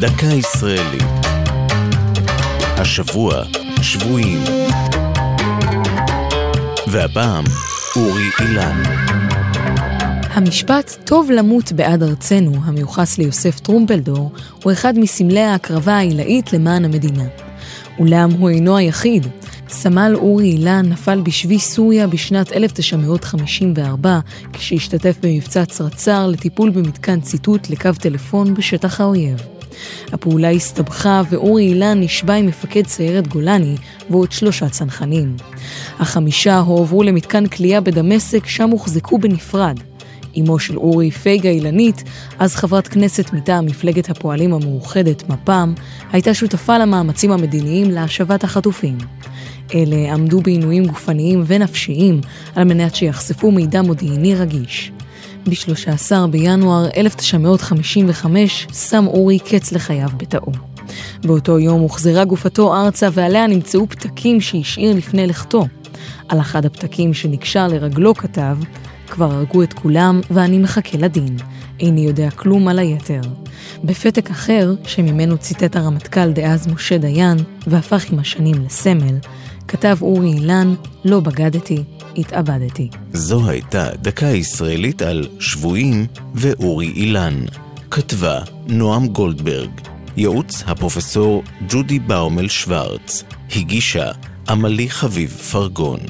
דקה ישראלית. השבוע, שבויים. והפעם, אורי אילן. המשפט "טוב למות בעד ארצנו", המיוחס ליוסף טרומפלדור, הוא אחד מסמלי ההקרבה העילאית למען המדינה. אולם הוא אינו היחיד. סמל אורי אילן נפל בשבי סוריה בשנת 1954, כשהשתתף במבצע צרצר לטיפול במתקן ציטוט לקו טלפון בשטח האויב. הפעולה הסתבכה ואורי אילן נשבע עם מפקד סיירת גולני ועוד שלושה צנחנים. החמישה הועברו למתקן כליאה בדמשק, שם הוחזקו בנפרד. אמו של אורי פייגה אילנית, אז חברת כנסת מטעם מפלגת הפועלים המאוחדת, מפ"ם, הייתה שותפה למאמצים המדיניים להשבת החטופים. אלה עמדו בעינויים גופניים ונפשיים על מנת שיחשפו מידע מודיעיני רגיש. ב-13 בינואר 1955 שם אורי קץ לחייו בתאו. באותו יום הוחזרה גופתו ארצה ועליה נמצאו פתקים שהשאיר לפני לכתו. על אחד הפתקים שנקשר לרגלו כתב, כבר הרגו את כולם ואני מחכה לדין. איני יודע כלום על היתר. בפתק אחר, שממנו ציטט הרמטכ"ל דאז משה דיין, והפך עם השנים לסמל, כתב אורי אילן, לא בגדתי, התאבדתי. זו הייתה דקה ישראלית על שבויים ואורי אילן. כתבה נועם גולדברג. ייעוץ הפרופסור ג'ודי באומל שוורץ. הגישה עמלי חביב פרגון.